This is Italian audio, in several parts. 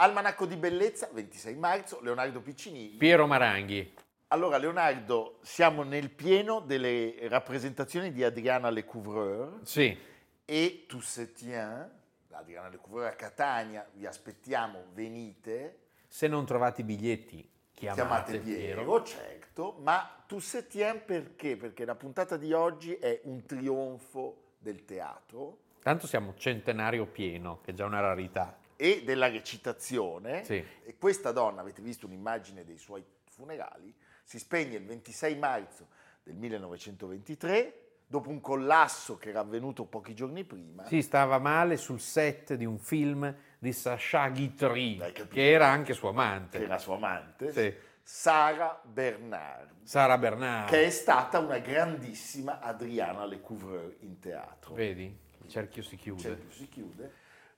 Almanacco di Bellezza, 26 marzo, Leonardo Piccinini. Piero Maranghi, Allora, Leonardo, siamo nel pieno delle rappresentazioni di Adriana Lecouvreur sì, e Toussaint, Adriana Lecouvreur a Catania, vi aspettiamo, venite, se non trovate i biglietti chiamate, chiamate Piero, certo, ma Toussaint perché? Perché la puntata di oggi è un trionfo del teatro Tanto siamo centenario pieno, che è già una rarità. E della recitazione. Sì. E questa donna, avete visto un'immagine dei suoi funerali, si spegne il 26 marzo del 1923, dopo un collasso che era avvenuto pochi giorni prima. Sì, stava male sul set di un film di Sacha Guitry, che era anche suo amante. che era sua amante, Sì. Sara Bernard, Sara Bernard. che è stata una grandissima Adriana Lecouvreur in teatro. Vedi, il cerchio si chiude. Cioè, si chiude.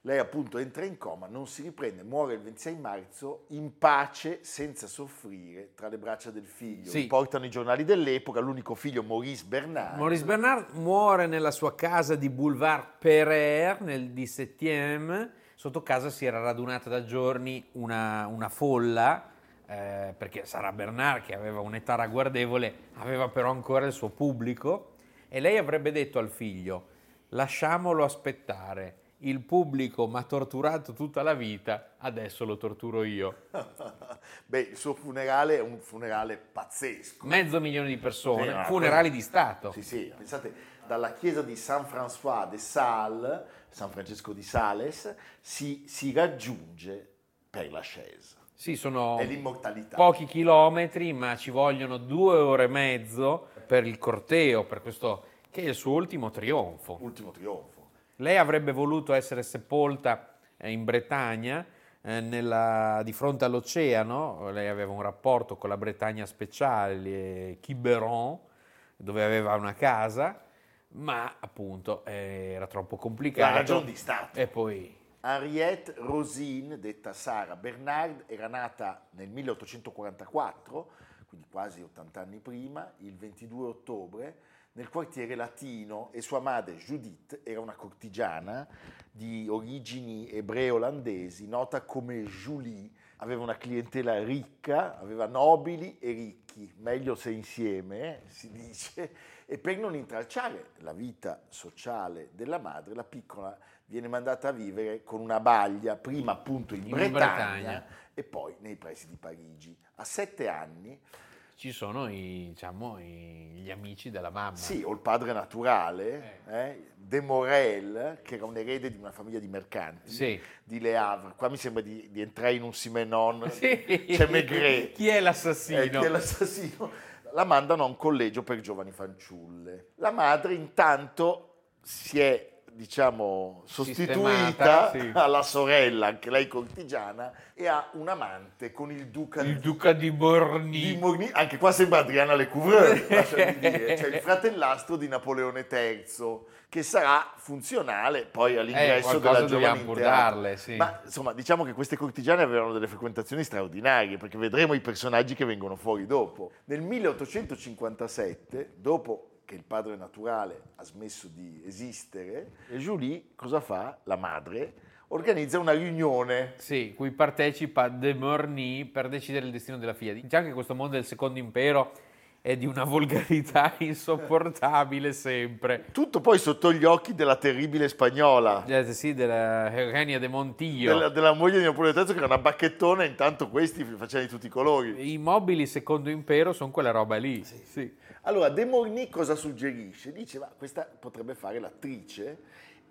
Lei appunto entra in coma, non si riprende, muore il 26 marzo in pace, senza soffrire, tra le braccia del figlio. Sì. Riportano i giornali dell'epoca, l'unico figlio Maurice Bernard. Maurice Bernard muore nella sua casa di Boulevard Pereire nel 17e. Sotto casa si era radunata da giorni una, una folla, eh, perché Sara Bernard, che aveva un'età ragguardevole, aveva però ancora il suo pubblico, e lei avrebbe detto al figlio, lasciamolo aspettare, il pubblico mi ha torturato tutta la vita, adesso lo torturo io. Beh, il suo funerale è un funerale pazzesco. Mezzo milione di persone, Sì, funerali di Stato. Sì, sì, pensate, dalla chiesa di San François de Sales, San Francesco di Sales, si, si raggiunge per la Chaise. Sì, sono pochi chilometri, ma ci vogliono due ore e mezzo per il corteo, per questo che è il suo ultimo trionfo. Ultimo trionfo. Lei avrebbe voluto essere sepolta eh, in Bretagna, eh, nella- di fronte all'oceano. Lei aveva un rapporto con la Bretagna speciale, Quiberon, dove aveva una casa, ma appunto eh, era troppo complicato. La ragione di Stato. E poi Henriette Rosine, detta Sara Bernard, era nata nel 1844, quindi quasi 80 anni prima, il 22 ottobre, nel quartiere latino e sua madre Judith era una cortigiana di origini ebreo-olandesi, nota come Julie. Aveva una clientela ricca, aveva nobili e ricchi, meglio se insieme, eh, si dice, e per non intralciare la vita sociale della madre, la piccola viene mandata a vivere con una baglia, prima appunto in, In Bretagna, Bretagna. e poi nei pressi di Parigi. A sette anni, ci sono i, diciamo, i- gli amici della mamma. sì, o il padre naturale, eh, De Morel, che era un erede di una famiglia di mercanti, Sì. di Le Havre. Qua mi sembra di, di entrare in un Simenon, Sì. c'è Maigret. Chi è l'assassino? Eh, chi è l'assassino? La mandano a un collegio per giovani fanciulle. La madre intanto si è, diciamo, sostituita sì. alla sorella, anche lei cortigiana, e ha un amante con il duca Il duca di Borni. di Morny. Anche qua sembra Adriana Lecouvreur, lasciami dire. Cioè il fratellastro di Napoleone III, che sarà funzionale poi all'ingresso Eh, della giovane sì. Ma insomma, diciamo che queste cortigiane avevano delle frequentazioni straordinarie, perché vedremo i personaggi che vengono fuori dopo. Nel 1857, dopo che il padre naturale ha smesso di esistere, e Julie cosa fa? La madre organizza una riunione. Sì, cui partecipa De Morny per decidere il destino della figlia. Diciamo che questo mondo del secondo impero è di una volgarità insopportabile sempre. Tutto poi sotto gli occhi della terribile spagnola. Eh, sì, della Eugenia de Montillo. Della, della moglie di Napoleone III che era una bacchettona, intanto questi facevano di tutti i colori. I mobili secondo impero sono quella roba lì. Sì. sì. Allora, De Morny cosa suggerisce? Dice, ma questa potrebbe fare l'attrice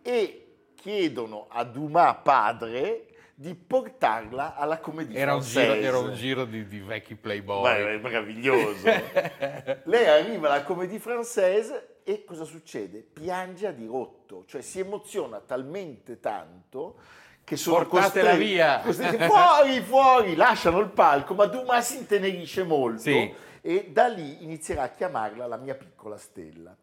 e chiedono a Dumas padre di portarla alla commedia era francese. Un giro, era un giro di, di vecchi playboy. Ma è meraviglioso. Lei arriva alla commedia francese e cosa succede? Piange a dirotto, cioè si emoziona talmente tanto che sono Portatela costretti, via! costretti, fuori, fuori, lasciano il palco, ma Dumas si intenerisce molto sì. E da lì inizierà a chiamarla la mia piccola stella.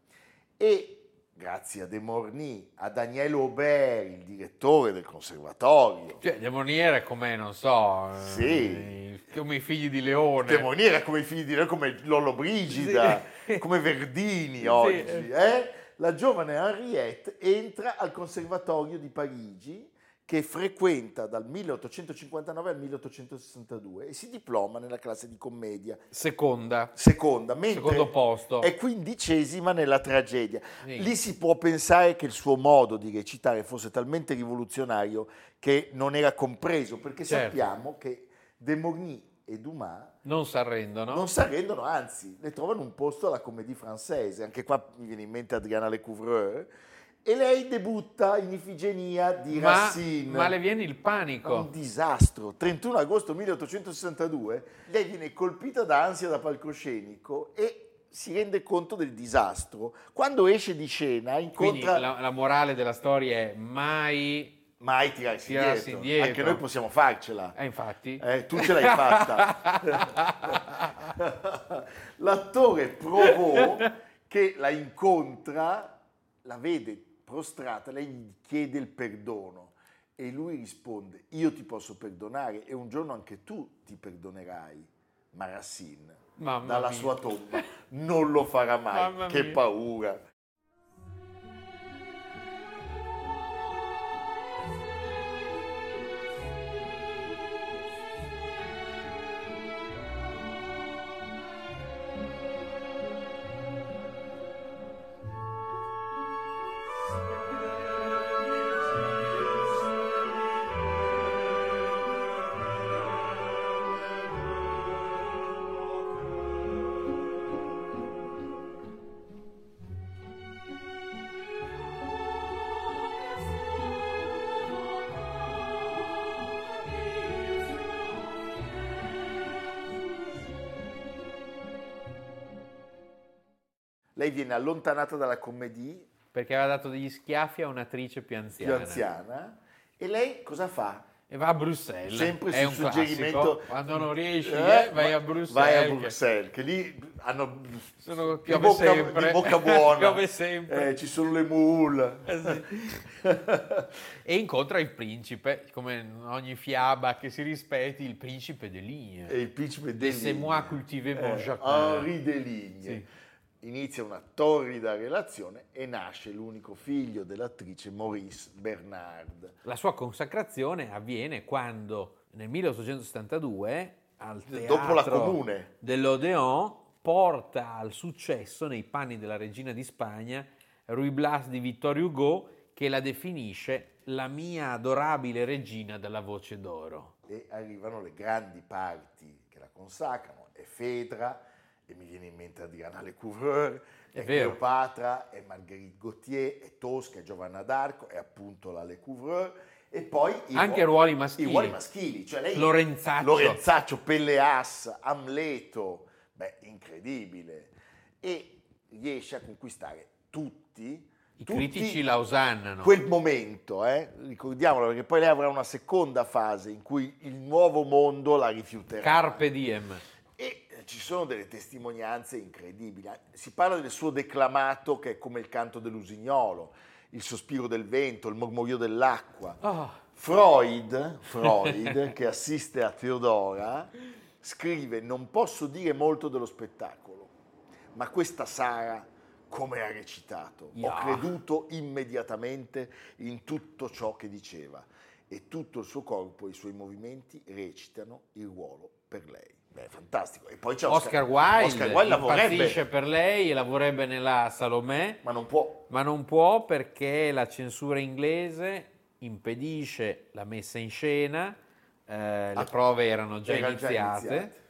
E grazie a De Morny, a Daniel Aubert, il direttore del conservatorio. Cioè, De Morny era come, non so, sì. eh, come i figli di Leone. De Morny era come i figli di Leone, come Lollo Brigida, sì. come Verdini sì. oggi. Eh? La giovane Henriette entra al conservatorio di Parigi che frequenta dal 1859 al 1862 e si diploma nella classe di commedia. Seconda. Seconda, mentre Secondo posto. è quindicesima nella tragedia. Sì. Lì si può pensare che il suo modo di recitare fosse talmente rivoluzionario che non era compreso, perché Certo. sappiamo che De Morny e Dumas Non si arrendono. non si arrendono, anzi, ne trovano un posto alla comédie française. Anche qua mi viene in mente Adriana Lecouvreur. E lei debutta in Ifigenia di ma, Racine. ma le viene il panico. Un disastro. 31 agosto 1862, lei viene colpita da ansia da palcoscenico e si rende conto del disastro. Quando esce di scena Quindi incontra... la, la morale della storia è mai... Mai tirarsi, Tirarsi indietro. indietro. Anche noi possiamo farcela. Eh, infatti. Eh, tu ce l'hai fatta. L'attore provò che la incontra, la vede prostrata, lei gli chiede il perdono e lui risponde, io ti posso perdonare e un giorno anche tu ti perdonerai. Ma Racine, Mamma dalla mia. sua tomba, non lo farà mai. Mamma che mia. paura. Lei viene allontanata dalla commedia Perché aveva dato degli schiaffi a un'attrice più anziana. più anziana e lei cosa fa? E va a Bruxelles. Sempre è sul suggerimento classico. Quando non riesci, Eh, eh, vai a Bruxelles. Vai a Bruxelles, che lì hanno Sono- di bocca, sempre. di bocca buona. Sempre. Eh, ci sono le moule. Eh, E incontra il principe, come in ogni fiaba che si rispetti, il principe de Ligne. E il principe De Deligne. c'est moi cultivé mon Eh, jardin. Henri Deligne. Sì. Inizia una torrida relazione e nasce l'unico figlio dell'attrice Maurice Bernard. La sua consacrazione avviene quando nel 1872 al Dopo la teatro Comune. dell'Odeon porta al successo nei panni della regina di Spagna Ruy Blas di Vittorio Hugo che la definisce la mia adorabile regina dalla voce d'oro. E arrivano le grandi parti che la consacrano. È Fedra, e mi viene in mente Adriana Lecouvreur, È è, vero. Cleopatra, è Marguerite Gauthier, è Tosca, è Giovanna d'Arco, è appunto la Lecouvreur. E poi Anche ruoli maschili. I ruoli maschili, cioè lei Lorenzaccio. Lorenzaccio, Pelleas, Amleto, beh, incredibile. E riesce a conquistare tutti. I tutti critici la osannano. Quel momento, eh, ricordiamolo, perché poi lei avrà una seconda fase in cui il nuovo mondo la rifiuterà. Carpe diem. Ci sono delle testimonianze incredibili. Si parla del suo declamato che è come il canto dell'usignolo, il sospiro del vento, il mormorio dell'acqua. Oh, Freud, Freud, che assiste a Teodora, scrive: Non posso dire molto dello spettacolo, ma questa Sara, come ha recitato. Yeah. Ho creduto immediatamente in tutto ciò che diceva e tutto il suo corpo e i suoi movimenti recitano il ruolo per lei. Beh, fantastico. E poi c'è Oscar, Wilde, Oscar Wilde lavorerebbe, per lei e lavorerebbe nella Salomè, ma non può. ma non può perché la censura inglese impedisce la messa in scena, eh, le Ah, prove erano già era già iniziate. iniziate.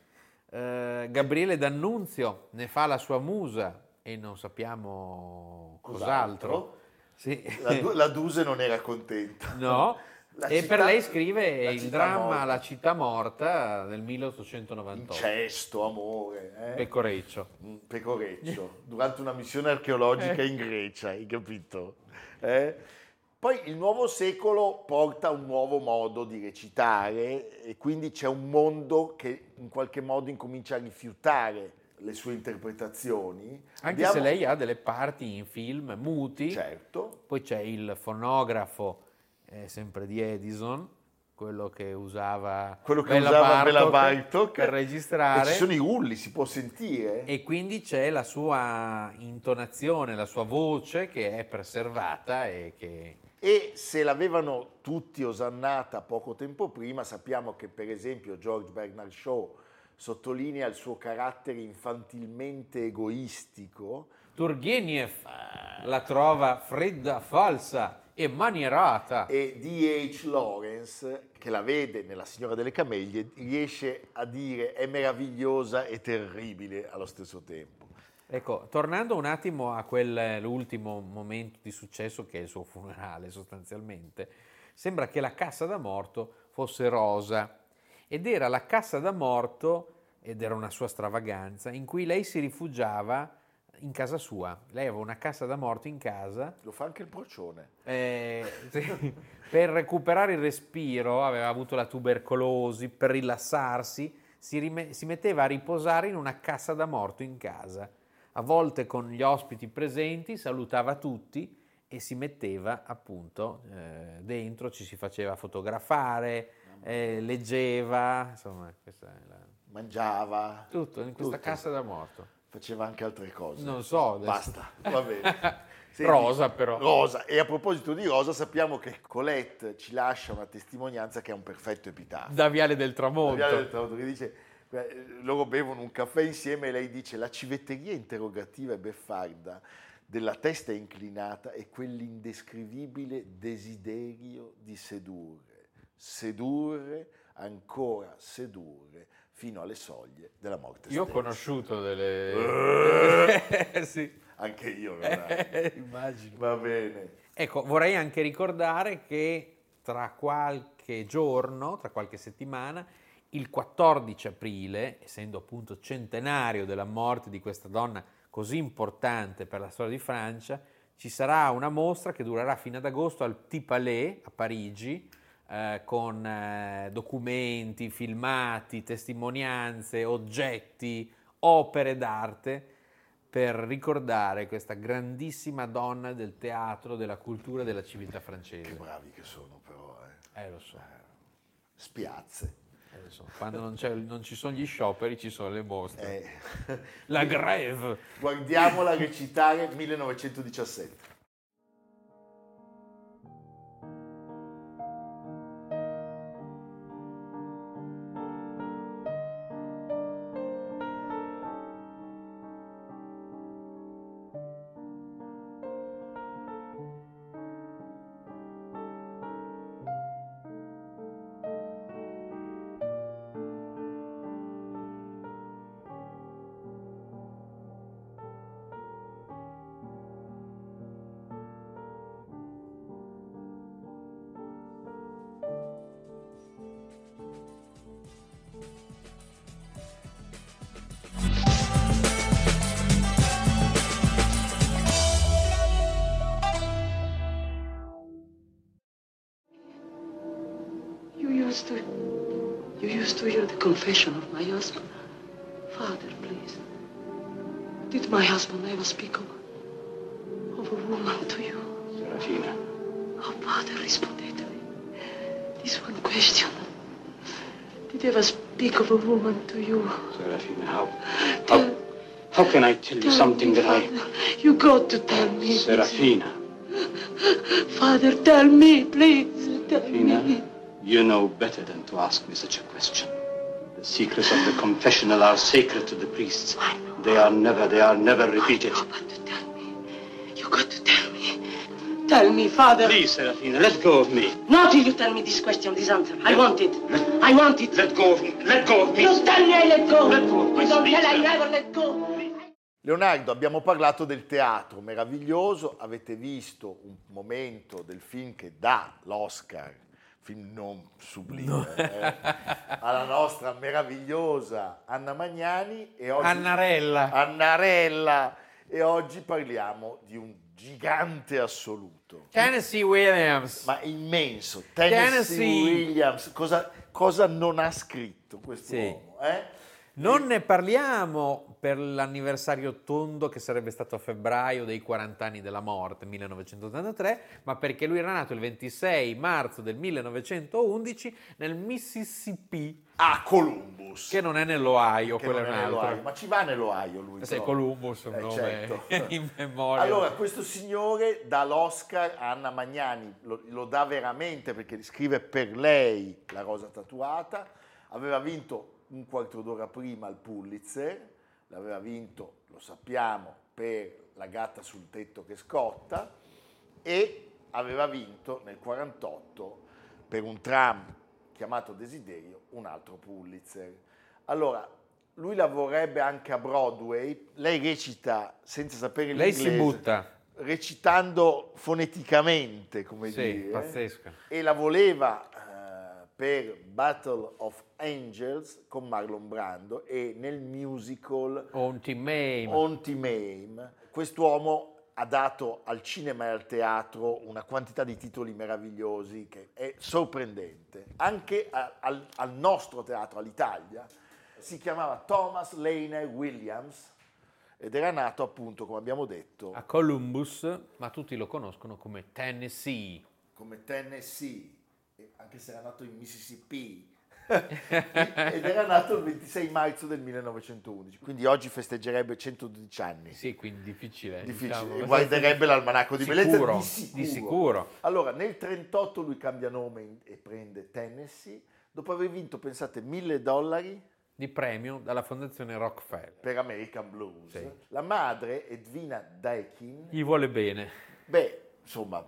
Eh, Gabriele D'Annunzio ne fa la sua musa e non sappiamo cos'altro. Cos'altro? Sì. La, la Duse non era contenta. No, La e città- per lei scrive il dramma morta. La città morta del 1898. Incesto, amore. Eh? Pecoreccio. Mm, Pecoreccio, durante una missione archeologica in Grecia, hai capito? Eh? Poi il nuovo secolo porta un nuovo modo di recitare e quindi c'è un mondo che in qualche modo incomincia a rifiutare le sue interpretazioni. Anche Abbiamo- se lei ha delle parti in film muti, Certo, poi c'è il fonografo, eh, sempre di Edison, quello che usava, quello che Bella usava Bartok Bartok. per E registrare. ci sono i rulli, si può sentire. E quindi c'è la sua intonazione, la sua voce che è preservata e che... E se l'avevano tutti osannata poco tempo prima, sappiamo che per esempio George Bernard Shaw sottolinea il suo carattere infantilmente egoistico Turgenev la trova fredda, falsa e manierata. e D.H. Lawrence, che la vede nella Signora delle Cameglie, riesce a dire è meravigliosa e terribile allo stesso tempo. Ecco, tornando un attimo a quell'ultimo momento di successo che è il suo funerale sostanzialmente, sembra che la cassa da morto fosse rosa ed era la cassa da morto, ed era una sua stravaganza, in cui lei si rifugiava in casa sua. Lei aveva una cassa da morto in casa Lo fa anche il procione. eh, sì, per recuperare il respiro, aveva avuto la tubercolosi, per rilassarsi, si, rime- si metteva a riposare in una cassa da morto in casa. A volte con gli ospiti presenti salutava tutti e si metteva appunto eh, dentro, ci si faceva fotografare, eh, leggeva, insomma, questa è la- Mangiava, tutto in questa Tutto. cassa da morto. Faceva anche altre cose. Non so, adesso. Basta, va bene. Senti, Rosa però. Rosa. E a proposito di Rosa, sappiamo che Colette ci lascia una testimonianza che è un perfetto epitaffio. Da Viale del Tramonto. Viale del Tramonto, che dice, eh, loro bevono un caffè insieme e lei dice la civetteria interrogativa e beffarda della testa inclinata e quell'indescrivibile desiderio di sedurre, sedurre, ancora sedurre, fino alle soglie della morte Io ho conosciuto delle... sì. Anche io, Leonardo. Immagino. Va bene. Ecco, vorrei anche ricordare che tra qualche giorno, tra qualche settimana, il 14 aprile, essendo appunto centenario della morte di questa donna così importante per la storia di Francia, ci sarà una mostra che durerà fino ad agosto al Petit Palais a Parigi, eh, con eh, documenti, filmati, testimonianze, oggetti, opere d'arte per ricordare questa grandissima donna del teatro, della cultura e della civiltà Che francese. bravi che sono però, eh. Eh, lo so, Spiazze. eh, so. Quando non, non ci sono gli scioperi ci sono le mostre. Eh. La greve! Guardiamola recitare 1917. Confession of my husband. Father, please. Did my husband ever speak of, of a woman to you? Serafina, Oh, Father, responded to me. This one question. Did he ever speak of a woman to you? Serafina, how, Tell, how, How can I tell you something that I... You got to tell me. Serafina. Father, tell me, please. Tell Serafina, me. you know better than to ask me such a question. Secrets of the confessional are sacred to the priests. They are never, they are never repeated. Got to tell me. You got to tell me. Tell me, Father. Please, Serafina, let go of me. Not till you tell me this question, this answer. I want it. I want it. Let go of me. Let go of me. You tell me I let go. Let go of my You don't tell I never let go. Leonardo, abbiamo parlato del teatro meraviglioso, avete visto un momento del film che dà l'Oscar, film non sublime, eh, alla nostra meravigliosa Anna Magnani e oggi, Annarella. Annarella, e oggi parliamo di un gigante assoluto, Tennessee Williams. ma immenso, Tennessee, Tennessee. Williams, cosa, cosa non ha scritto questo Sì. uomo? Eh? Non ne parliamo per l'anniversario tondo che sarebbe stato a febbraio dei 40 anni della morte, 1983, ma perché lui era nato il 26 marzo del 1911 nel Mississippi, A Columbus. che non è nell'Ohio, quello è nell'Ohio, altro. ma ci va nell'Ohio lui. Se. Columbus è un Eh, nome certo. in memoria. Allora, questo signore dà l'Oscar a Anna Magnani, lo, lo dà veramente perché scrive per lei La rosa tatuata, aveva vinto un quarto d'ora prima il Pulitzer, l'aveva vinto, lo sappiamo, per La gatta sul tetto che scotta e aveva vinto nel 48 per un tram chiamato Desiderio un altro Pulitzer. Allora, lui lavorerebbe anche a Broadway, lei recita senza sapere Lei l'inglese. si butta. Recitando foneticamente, come Sì, dire. pazzesco. E la voleva per Battle of Angels con Marlon Brando e nel musical On Team Mame. On Team Aim. Quest'uomo ha dato al cinema e al teatro una quantità di titoli meravigliosi che è sorprendente. Anche a- al, al nostro teatro, all'Italia, si chiamava Thomas Lane Williams ed era nato appunto, come abbiamo detto, a Columbus, ma tutti lo conoscono come Tennessee. come Tennessee, anche se era nato in Mississippi. ed era nato il 26 marzo del 1911, quindi oggi festeggerebbe 112 anni. Sì, quindi difficile. Difficile, diciamo. guarderebbe l'almanacco di bellezza Sicuro, di sicuro. di sicuro. Allora, nel 38 lui cambia nome e prende Tennessee, dopo aver vinto, pensate, 1000 dollari Di premio dalla fondazione Rockefeller. per American Blues. Sì. La madre, Edwina Daikin, Gli vuole bene. beh, insomma,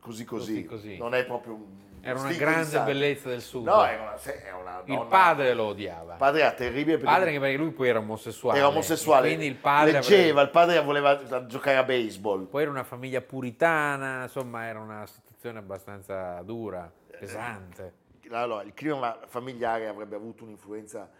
così così, Così, così. non è proprio un... Era una grande bellezza del sud. No, era una, era una il donna- padre lo odiava. Il padre era terribile Il perché padre perché lui poi era omosessuale. era omosessuale, Quindi il padre leggeva, avrebbe- il padre voleva giocare a baseball. Poi era una famiglia puritana, insomma era una situazione abbastanza dura, pesante. Allora, il clima familiare avrebbe avuto un'influenza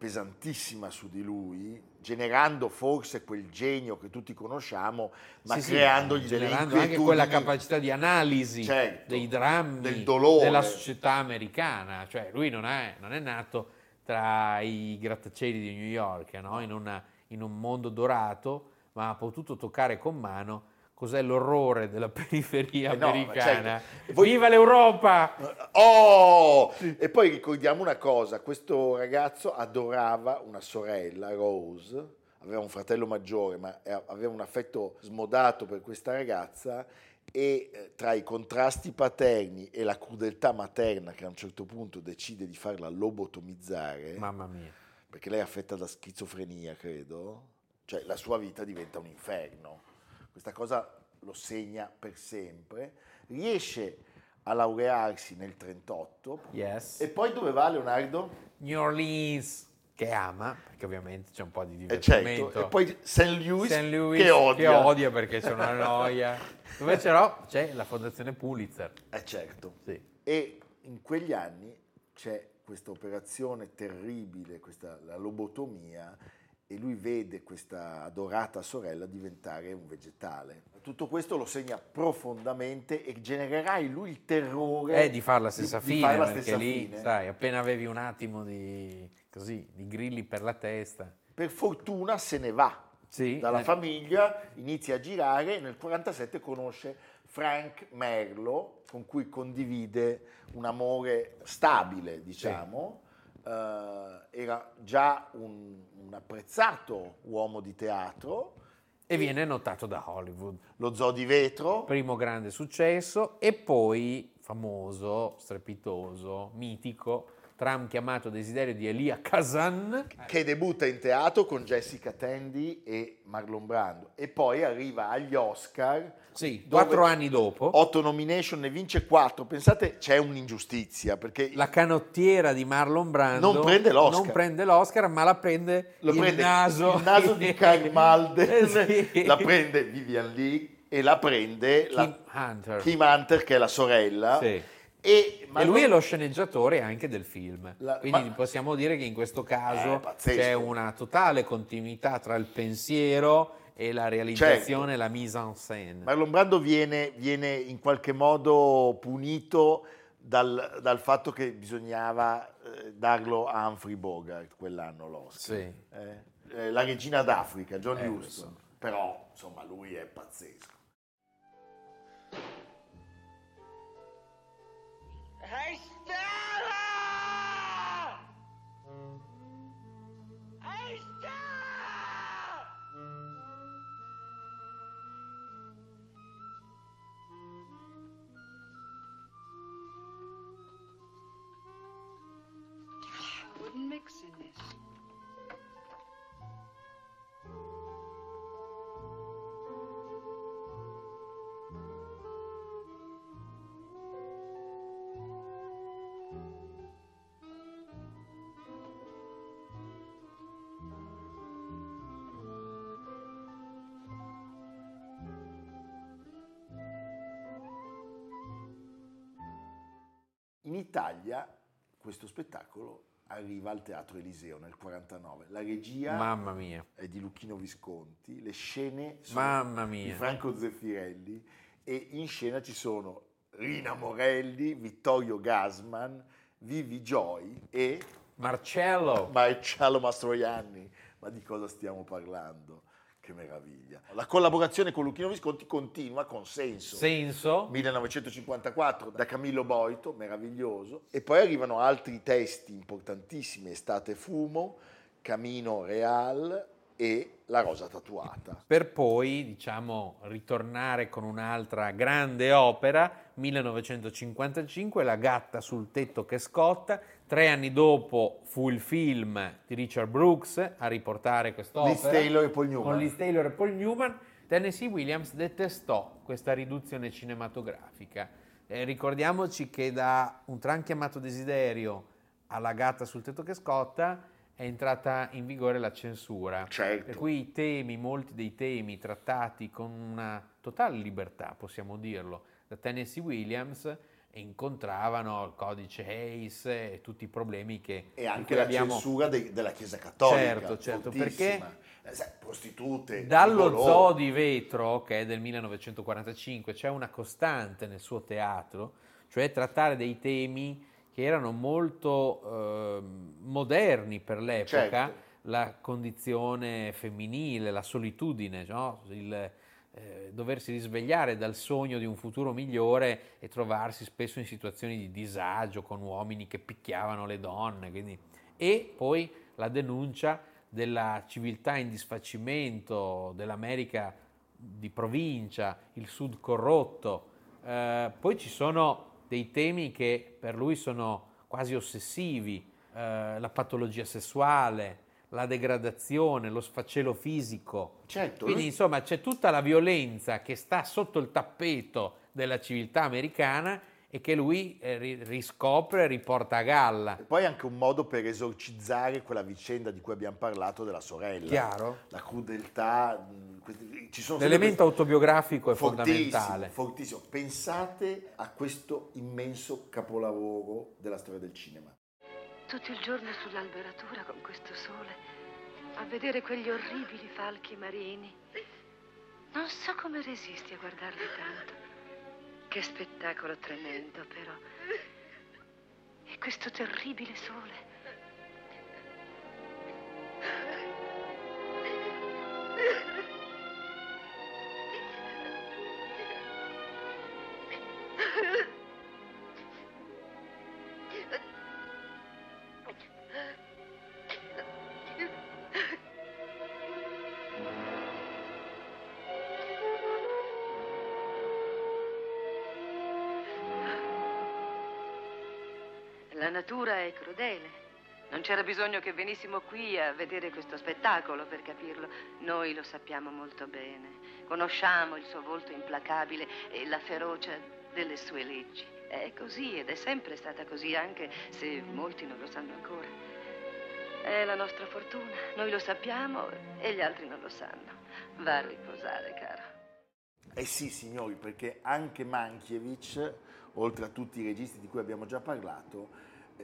pesantissima su di lui, generando forse quel genio che tutti conosciamo, ma Sì, sì, creandogli delle generando anche quella capacità di analisi Certo, dei drammi del dolore. della società americana. Cioè, lui non è, non è nato tra i grattacieli di New York, no? in, una- in un mondo dorato, ma ha potuto toccare con mano cos'è l'orrore della periferia Eh no, ma americana. certo. Voi- Viva l'Europa! Oh! E poi ricordiamo una cosa, questo ragazzo adorava una sorella, Rose, aveva un fratello maggiore, ma eh, aveva un affetto smodato per questa ragazza e eh, tra i contrasti paterni e la crudeltà materna che a un certo punto decide di farla lobotomizzare, Mamma mia. perché lei è affetta da schizofrenia, credo, cioè la sua vita diventa un inferno. Questa cosa lo segna per sempre. Riesce a laurearsi nel 38 Yes. e poi dove va Leonardo? New Orleans, che ama, perché ovviamente c'è un po' di Eh, divertimento. certo. E poi St. Louis, St. Louis, che odia. perché c'è una noia. Dove c'era? C'è la fondazione Pulitzer. Eh certo. Sì. E in quegli anni c'è questa operazione terribile, questa, la lobotomia, e lui vede questa adorata sorella diventare un vegetale. Tutto questo lo segna profondamente e genererà in lui il terrore È di fare la stessa di- di fine, fare la perché stessa lì, fine. sai, appena avevi un attimo di, così, di grilli per la testa. Per fortuna se ne va Sì, dalla eh. famiglia, inizia a girare e nel 47 conosce Frank Merlo, con cui condivide un amore stabile, diciamo. Eh, era già un, un apprezzato uomo di teatro, E viene notato da Hollywood. lo Zoo di Vetro, Primo grande successo e poi famoso, strepitoso, mitico, tram chiamato Desiderio di Elia Kazan. che debutta in teatro con Jessica Tandy e Marlon Brando e poi arriva agli Oscar. Sì, quattro anni dopo. Otto nomination, ne vince quattro. Pensate, c'è un'ingiustizia perché La canottiera di Marlon Brando Non prende l'Oscar. non prende l'Oscar, ma la prende lo il prende naso, il naso di Karl Malden, Eh, sì. la prende Vivian Lee e la prende Kim la- Hunter. Kim Hunter che è la sorella. Sì. E, E lui è lo sceneggiatore anche del film. La- Quindi ma- possiamo dire che in questo caso Eh, c'è una totale continuità tra il pensiero e la realizzazione, Certo. la mise en scène. Marlon Brando viene, viene in qualche modo punito dal, dal fatto che bisognava eh, darlo a Humphrey Bogart quell'anno l'Oscar. Sì. Eh, eh, la regina d'Africa, John Eh, lo Huston. Però, insomma, lui è pazzesco. Hey, Stella! In Italia questo spettacolo arriva al Teatro Eliseo nel 49. La regia è di Lucchino Visconti, le scene sono di. Franco Zeffirelli e in scena ci sono Rina Morelli, Vittorio Gasman, Vivi Joy e Marcello, Marcello Mastroianni. Ma di cosa stiamo parlando? Che meraviglia. La collaborazione con Lucchino Visconti continua con senso. senso, 1954 da Camillo Boito, meraviglioso, e poi arrivano altri testi importantissimi, Estate Fumo, Camino Real e La Rosa Tatuata. per poi, diciamo, ritornare con un'altra grande opera, 1955, La gatta sul tetto che scotta. Tre anni dopo fu il film di Richard Brooks a riportare quest'opera. Liz Taylor e Paul Newman. Con Liz Taylor e Paul Newman. Tennessee Williams detestò questa riduzione cinematografica. Eh, ricordiamoci che da Un tram chiamato Desiderio alla gatta sul tetto che scotta è entrata in vigore la censura. Certo. Per cui i temi, molti dei temi trattati con una totale libertà, possiamo dirlo, da Tennessee Williams incontravano il codice Hayes e tutti i problemi che E anche la abbiamo censura dei- della Chiesa Cattolica. Certo, certo, fortissima. Eh, prostitute. dallo. Zoo di Vetro, che è del 1945, c'è una costante nel suo teatro, cioè trattare dei temi che erano molto ehm, moderni per l'epoca, Certo. la condizione femminile, la solitudine, no? il eh, doversi risvegliare dal sogno di un futuro migliore e trovarsi spesso in situazioni di disagio con uomini che picchiavano le donne. quindi- E poi la denuncia della civiltà in disfacimento, dell'America di provincia, il sud corrotto. Eh, poi ci sono dei temi che per lui sono quasi ossessivi, eh, la patologia sessuale, la degradazione, lo sfacelo fisico. Certo, Quindi insomma c'è tutta la violenza che sta sotto il tappeto della civiltà americana e che lui eh, ri- riscopre e riporta a galla. E poi anche un modo per esorcizzare quella vicenda di cui abbiamo parlato della sorella. Chiaro? La crudeltà. L'elemento autobiografico è Fortissimo, fondamentale. fortissimo. Pensate a questo immenso capolavoro della storia del cinema. Tutto il giorno sull'alberatura con questo sole, a vedere quegli orribili falchi marini. Non so come resisti a guardarli tanto. Che spettacolo tremendo, però. E questo terribile sole. Natura è crudele. Non c'era bisogno che venissimo qui a vedere questo spettacolo per capirlo. Noi lo sappiamo molto bene. Conosciamo il suo volto implacabile e la ferocia delle sue leggi. È così ed è sempre stata così, anche se molti non lo sanno ancora. È la nostra fortuna. Noi lo sappiamo e gli altri non lo sanno. Va a riposare, caro. Eh sì, signori, perché anche Mankiewicz, oltre a tutti i registi di cui abbiamo già parlato,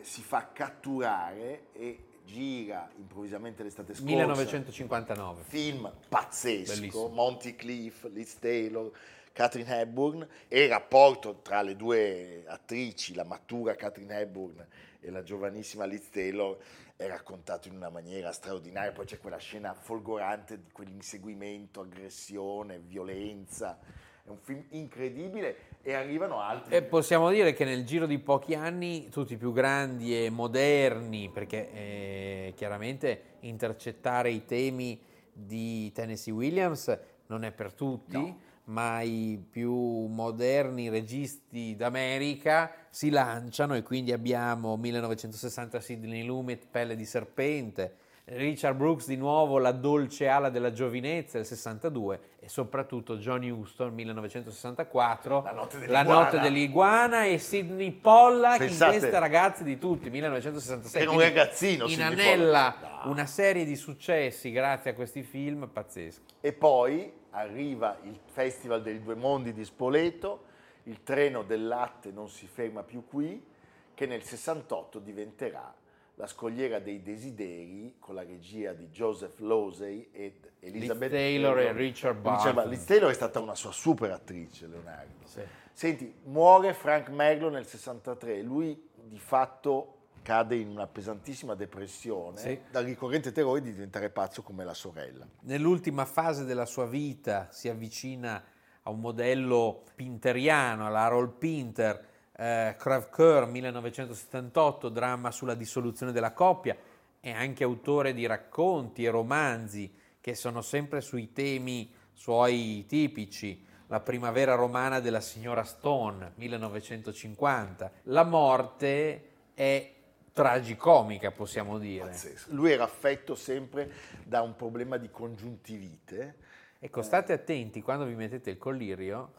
si fa catturare e gira improvvisamente l'estate scorsa. 1959. Film pazzesco, Bellissimo. Monty Cliff, Liz Taylor, Catherine Hepburn e il rapporto tra le due attrici, la matura Catherine Hepburn e la giovanissima Liz Taylor è raccontato in una maniera straordinaria, poi c'è quella scena folgorante di quell'inseguimento, aggressione, violenza, è un film incredibile e arrivano altri. E possiamo dire che nel giro di pochi anni tutti i più grandi e moderni, perché eh, chiaramente intercettare i temi di Tennessee Williams non è per tutti, No. ma i più moderni registi d'America si lanciano e quindi abbiamo 1960 Sidney Lumet, Pelle di serpente, Richard Brooks di nuovo La dolce ala della giovinezza del 62 e soprattutto Johnny Houston 1964 La notte La dell'iguana. notte dell'iguana e Sidney Pollack Pensate- in testa ragazzi di tutti 1966 Era un ragazzino, inanella Pollack. No. una serie di successi grazie a questi film pazzeschi E poi arriva il Festival dei Due Mondi di Spoleto, il treno del latte non si ferma più qui, che nel 68 diventerà la scogliera dei desideri con la regia di Joseph Losey ed Elizabeth Taylor e Richard Barton. Liz Taylor è stata una sua super attrice, Leonardo. Sì. Senti, muore Frank Merlo nel 63, lui di fatto cade in una pesantissima depressione Sì. dal ricorrente terrore di diventare pazzo come la sorella. nell'ultima fase della sua vita si avvicina a un modello pinteriano, alla Harold Pinter, eh, Crève-Cœur 1978, dramma sulla dissoluzione della coppia, è anche autore di racconti e romanzi che sono sempre sui temi suoi tipici. La primavera romana della signora Stone, 1950. La morte è tragicomica, possiamo dire. Pazzesco. Lui era affetto sempre da un problema di congiuntivite. Ecco, state attenti quando vi mettete il collirio.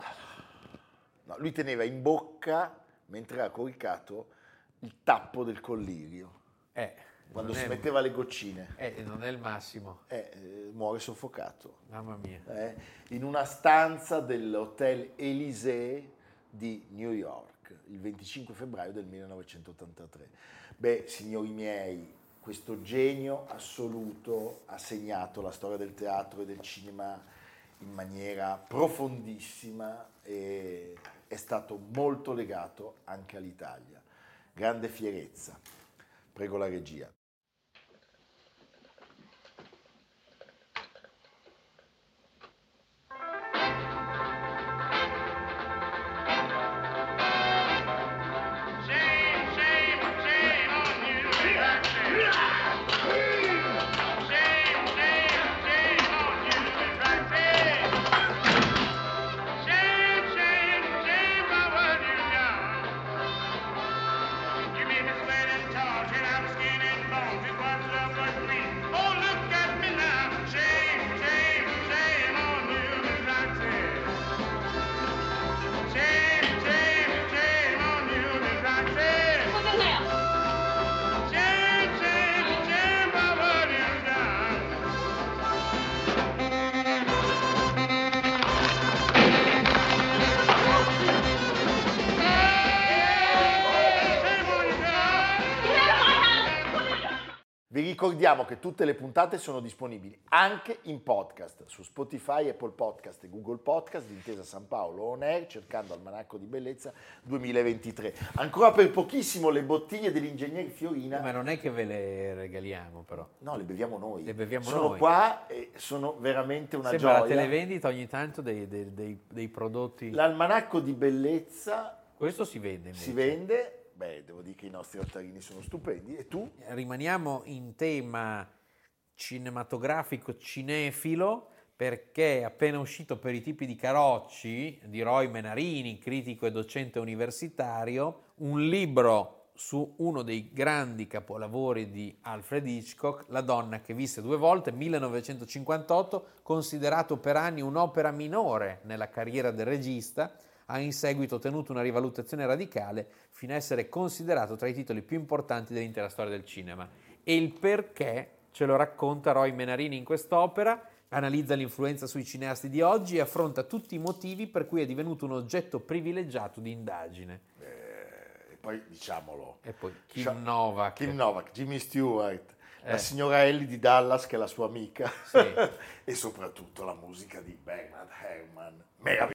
No, lui teneva in bocca, mentre era coricato, il tappo del collirio. Eh, Quando si è- metteva le goccine. eh, non è il massimo, Eh, eh, muore soffocato. mamma mia. eh, in una stanza dell'Hotel Élysée di New York, il 25 febbraio del 1983. Beh, signori miei, questo genio assoluto ha segnato la storia del teatro e del cinema in maniera profondissima e è stato molto legato anche all'Italia. Grande fierezza. Prego la regia. Ricordiamo che tutte le puntate sono disponibili anche in podcast su Spotify, Apple Podcast e Google Podcast di Intesa San Paolo On Air cercando Almanacco di Bellezza 2023. Ancora per pochissimo le bottiglie dell'ingegnere Fiorina. Ma non è che ve le regaliamo però. No, le beviamo noi. Le beviamo sono noi. qua e sono veramente una Sembra la gioia. televendita ogni tanto dei, dei- dei- dei prodotti. L'almanacco di bellezza Questo si vede invece. si vende, beh, devo dire che i nostri altarini sono stupendi. E tu? Rimaniamo in tema cinematografico cinefilo perché è appena uscito per i tipi di Carocci di Roy Menarini, critico e docente universitario, un libro su uno dei grandi capolavori di Alfred Hitchcock, La donna che visse due volte, 1958, considerato per anni un'opera minore nella carriera del regista, ha in seguito ottenuto una rivalutazione radicale fino a essere considerato tra i titoli più importanti dell'intera storia del cinema. E il perché ce lo racconta Roy Menarini in quest'opera, analizza l'influenza sui cineasti di oggi e affronta tutti i motivi per cui è divenuto un oggetto privilegiato di indagine. Eh, e poi diciamolo. E poi Kim Sha- Novak. Kim Novak, Jimmy Stewart, la Eh. signora Ellie di Dallas che è la sua amica Sì. e soprattutto la musica di Bernard Herrmann. Meravigliosa.